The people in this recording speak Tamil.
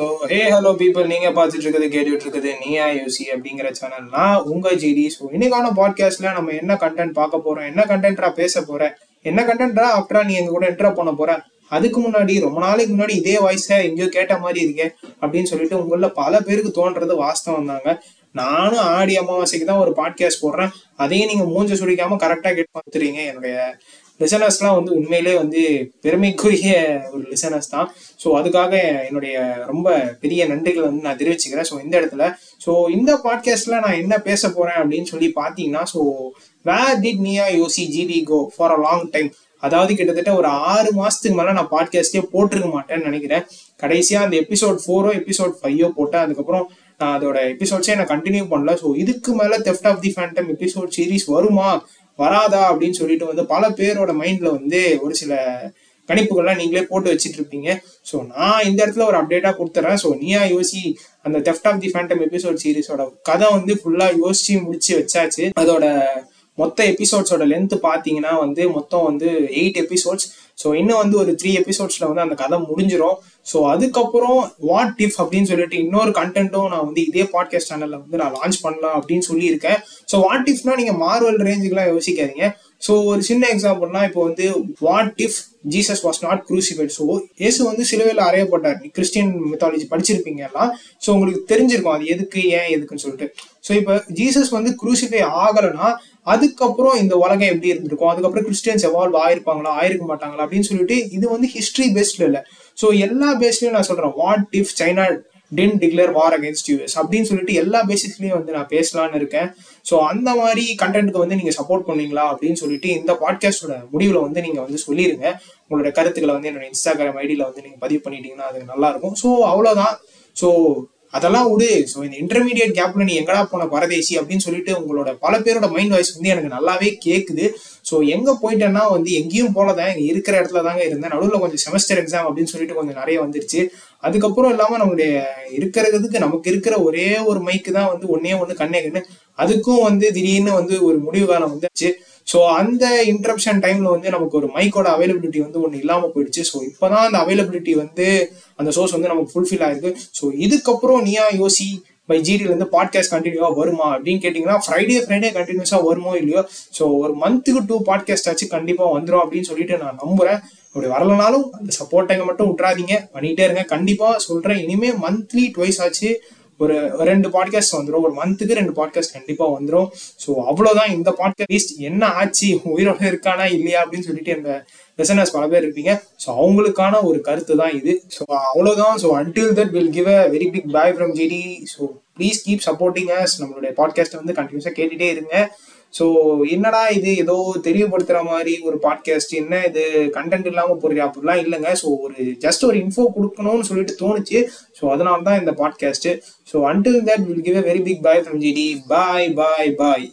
ஸோ ஹே ஹலோ பீப்புள் நீங்க பார்த்துட்டு இருக்குது கேட்டுட்டு இருக்குது நீயா யூசி அப்படிங்கிற சேனல் நான் உங்க ஜிடி ஸோ இன்னைக்கான பாட்காஸ்ட்ல நம்ம என்ன கண்டென்ட் பார்க்க போறோம் என்ன கண்டென்ட்ரா பேச போறேன் என்ன கண்டென்ட்ரா ஆஃப்டரா நீ எங்க கூட என்ட்ரா பண்ண போற அதுக்கு முன்னாடி ரொம்ப நாளைக்கு முன்னாடி இதே வாய்ஸை எங்கேயோ கேட்ட மாதிரி இருக்கே அப்படின்னு சொல்லிட்டு உங்கள பல பேருக்கு தோன்றது வாஸ்தவம் தாங்க. நானும் ஆடி அமாவாசைக்கு தான் ஒரு பாட்காஸ்ட் போடுறேன். அதையும் நீங்க மூஞ்ச சுடிக்காம கரெக்டா கேட்டு பார்த்துறீங்க என்னுடைய லிசனர்ஸ்லாம் வந்து உண்மையிலே வந்து பெருமைக்குரிய ஒரு லிசனர்ஸ் தான். ஸோ அதுக்காக என்னுடைய ரொம்ப பெரிய நன்றிகளை வந்து நான் தெரிவிச்சுக்கிறேன். ஸோ இந்த இடத்துல ஸோ இந்த பாட்காஸ்ட்ல நான் என்ன பேச போறேன் அப்படின்னு சொல்லி பார்த்தீங்கன்னா so where did Neeya Yosi GV go for a long time அதாவது கிட்டத்தட்ட ஒரு ஆறு மாசத்துக்கு மேலே நான் பாட்காஸ்டே போட்டிருக்க மாட்டேன்னு நினைக்கிறேன். கடைசியா அந்த எபிசோட் ஃபோரோ எபிசோட் ஃபைவோ போட்டேன். அதுக்கப்புறம் நான் அதோட எபிசோட்ஸே நான் கண்டினியூ பண்ணல. ஸோ இதுக்கு மேலே theft of the phantom episode series வருமா? வராதா அப்படின்னு சொல்லிட்டு வந்து பல பேரோட மைண்ட்ல வந்து ஒரு சில கணிப்புகள்லாம் நீங்களே போட்டு வச்சிட்டு இருப்பீங்க ஸோ நான் இந்த இடத்துல ஒரு அப்டேட்டா கொடுத்துறேன். ஸோ நீயா யோசி அந்த theft of the phantom episode சீரிஸோட கதை வந்து ஃபுல்லா யோசிச்சு முடிச்சு வச்சாச்சு. அதோட மொத்த எபிசோட்ஸோட லென்த் பார்த்தீங்கன்னா வந்து மொத்தம் வந்து எயிட் எபிசோட்ஸ் ஸோ இன்னும் வந்து ஒரு த்ரீ எபிசோட்ஸில் வந்து அந்த கதை முடிஞ்சிடும் ஸோ அதுக்கப்புறம் வாட் டிஃப் அப்படின்னு சொல்லிட்டு இன்னொரு கண்டென்ட்டும் நான் வந்து இதே பாட்காஸ்ட் சேனலில் வந்து நான் லான்ச் பண்ணலாம் அப்படின்னு சொல்லியிருக்கேன். ஸோ வாட் டிஃப்னா நீங்கள் மார்வல் ரேஞ்சுக்குலாம் யோசிக்காதீங்க. ஸோ ஒரு சின்ன எக்ஸாம்பிள்னா இப்போ வந்து what if Jesus was not crucified so இயேசு வந்து சிலுவையில் அறையப்பட்டார். கிறிஸ்டியன் மித்தாலஜி படிச்சிருப்பீங்க எல்லாம். ஸோ உங்களுக்கு தெரிஞ்சிருக்கும் அது எதுக்கு ஏன் எதுக்குன்னு சொல்லிட்டு. ஸோ இப்போ ஜீசஸ் வந்து குரூசிஃபை ஆகலைன்னா அதுக்கப்புறம் இந்த உலகம் எப்படி இருந்திருக்கும்? அதுக்கப்புறம் கிறிஸ்டியன்ஸ் எவால்வ் ஆயிருப்பாங்களா ஆயிருக்க மாட்டாங்களா அப்படின்னு சொல்லிட்டு இது வந்து ஹிஸ்ட்ரி பேஸ்ட்ல இல்லை. ஸோ எல்லா பேஸ்லயும் நான் சொல்றேன். What if China then declare war against US அப்படின்னு சொல்லிட்டு எல்லா பேசிஸ்லயும் வந்து நான் பேசலான்னு இருக்கேன். ஸோ அந்த மாதிரி கண்டென்ட்க்கு வந்து நீங்க சப்போர்ட் பண்ணீங்களா அப்படின்னு சொல்லிட்டு இந்த பாட்காஸ்டோட முடிவில் வந்து நீங்க வந்து சொல்லிருங்க. உங்களோட கருத்துக்களை வந்து என்னோட இன்ஸ்டாகிராம் ஐடியில் வந்து நீங்க பதிவு பண்ணிட்டீங்கன்னா அது நல்லா இருக்கும். ஸோ அவ்வளோதான் ஸோ அதெல்லாம் விடு. ஸோ இந்த இன்டர்மீடியட் கேப்ல நீ எங்கடா போன பரதேசி அப்படின்னு சொல்லிட்டு உங்களோட பல பேரோட மைண்ட் வாய்ஸ் வந்து எனக்கு நல்லாவே கேட்குது ஸோ எங்க போயிட்டேன்னா வந்து எங்கேயும் போலதான் இங்கே இருக்கிற இடத்துல தாங்க இருந்தேன். நடுவில் கொஞ்சம் செமஸ்டர் எக்ஸாம் அப்படின்னு சொல்லிட்டு கொஞ்சம் நிறைய வந்துருச்சு. அதுக்கப்புறம் இல்லாமல் நம்மளுடைய இருக்கிறதுக்கு நமக்கு இருக்கிற ஒரே ஒரு மைக்கு தான் வந்து ஒன்னே ஒன்று கண்ணே கண்ணு. அதுக்கும் வந்து திடீர்னு வந்து ஒரு முடிவு காலம் வந்துச்சு ஸோ அந்த இன்ட்ரப்ஷன் டைம்ல வந்து நமக்கு ஒரு மைக்கோட அவைலபிலிட்டி வந்து ஒன்று இல்லாமல் போயிடுச்சு. ஸோ இப்போதான் அந்த அவைலபிலிட்டி வந்து அந்த சோர்ஸ் வந்து நமக்கு ஃபுல்ஃபில் ஆயிருக்கு. ஸோ இதுக்கப்புறம் நீயா யோசி பை ஜிடியில் வந்து பாட்காஸ்ட் கண்டினியூவா வருமா அப்படின்னு கேட்டிங்கன்னா ஃப்ரைடே ஃப்ரைடே கண்டினியூஸாக வருமோ இல்லையோ? ஸோ ஒரு மந்த்துக்கு டூ பாட்காஸ்ட் ஆச்சு கண்டிப்பாக வந்துடும் அப்படின்னு சொல்லிட்டு நான் நம்புகிறேன் அப்படி வரலனாலும் அந்த சப்போர்ட்டை மட்டும் விட்றாதீங்க பண்ணிகிட்டே இருங்க. கண்டிப்பாக சொல்கிறேன் இனிமேல் மந்த்லி டுவைஸ் ஆச்சு. ஒரு ரெண்டு பாட்காஸ்ட் வந்துடும் ஒரு மந்த்துக்கு ரெண்டு பாட்காஸ்ட் கண்டிப்பாக வந்துடும் ஸோ அவ்வளோதான் இந்த பாட்காஸ்ட் என்ன ஆச்சு? உயிரோட இருக்கானா இல்லையா? அப்படின்னு சொல்லிட்டு இந்த லிசனர்ஸ் பல பேர் இருப்பீங்க. ஸோ அவங்களுக்கான ஒரு கருத்து தான் இது ஸோ அவ்வளோதான் so until that will give a very big bye from GT so please keep supporting us நம்மளுடைய பாட்காஸ்ட்டை வந்து கண்டினியூஸாக கேட்டுகிட்டே இருங்க. ஸோ என்னடா இது? ஏதோ தெளிவுபடுத்துற மாதிரி ஒரு பாட்காஸ்ட் என்ன இது? கண்டென்ட் இல்லாமல் போறியா அப்படிலாம் இல்லைங்க. ஸோ ஒரு ஜஸ்ட் ஒரு இன்ஃபோ கொடுக்கணும்னு சொல்லிட்டு தோணுச்சு. ஸோ அதனால தான் இந்த podcast so until that will give a very big bye from GT bye bye bye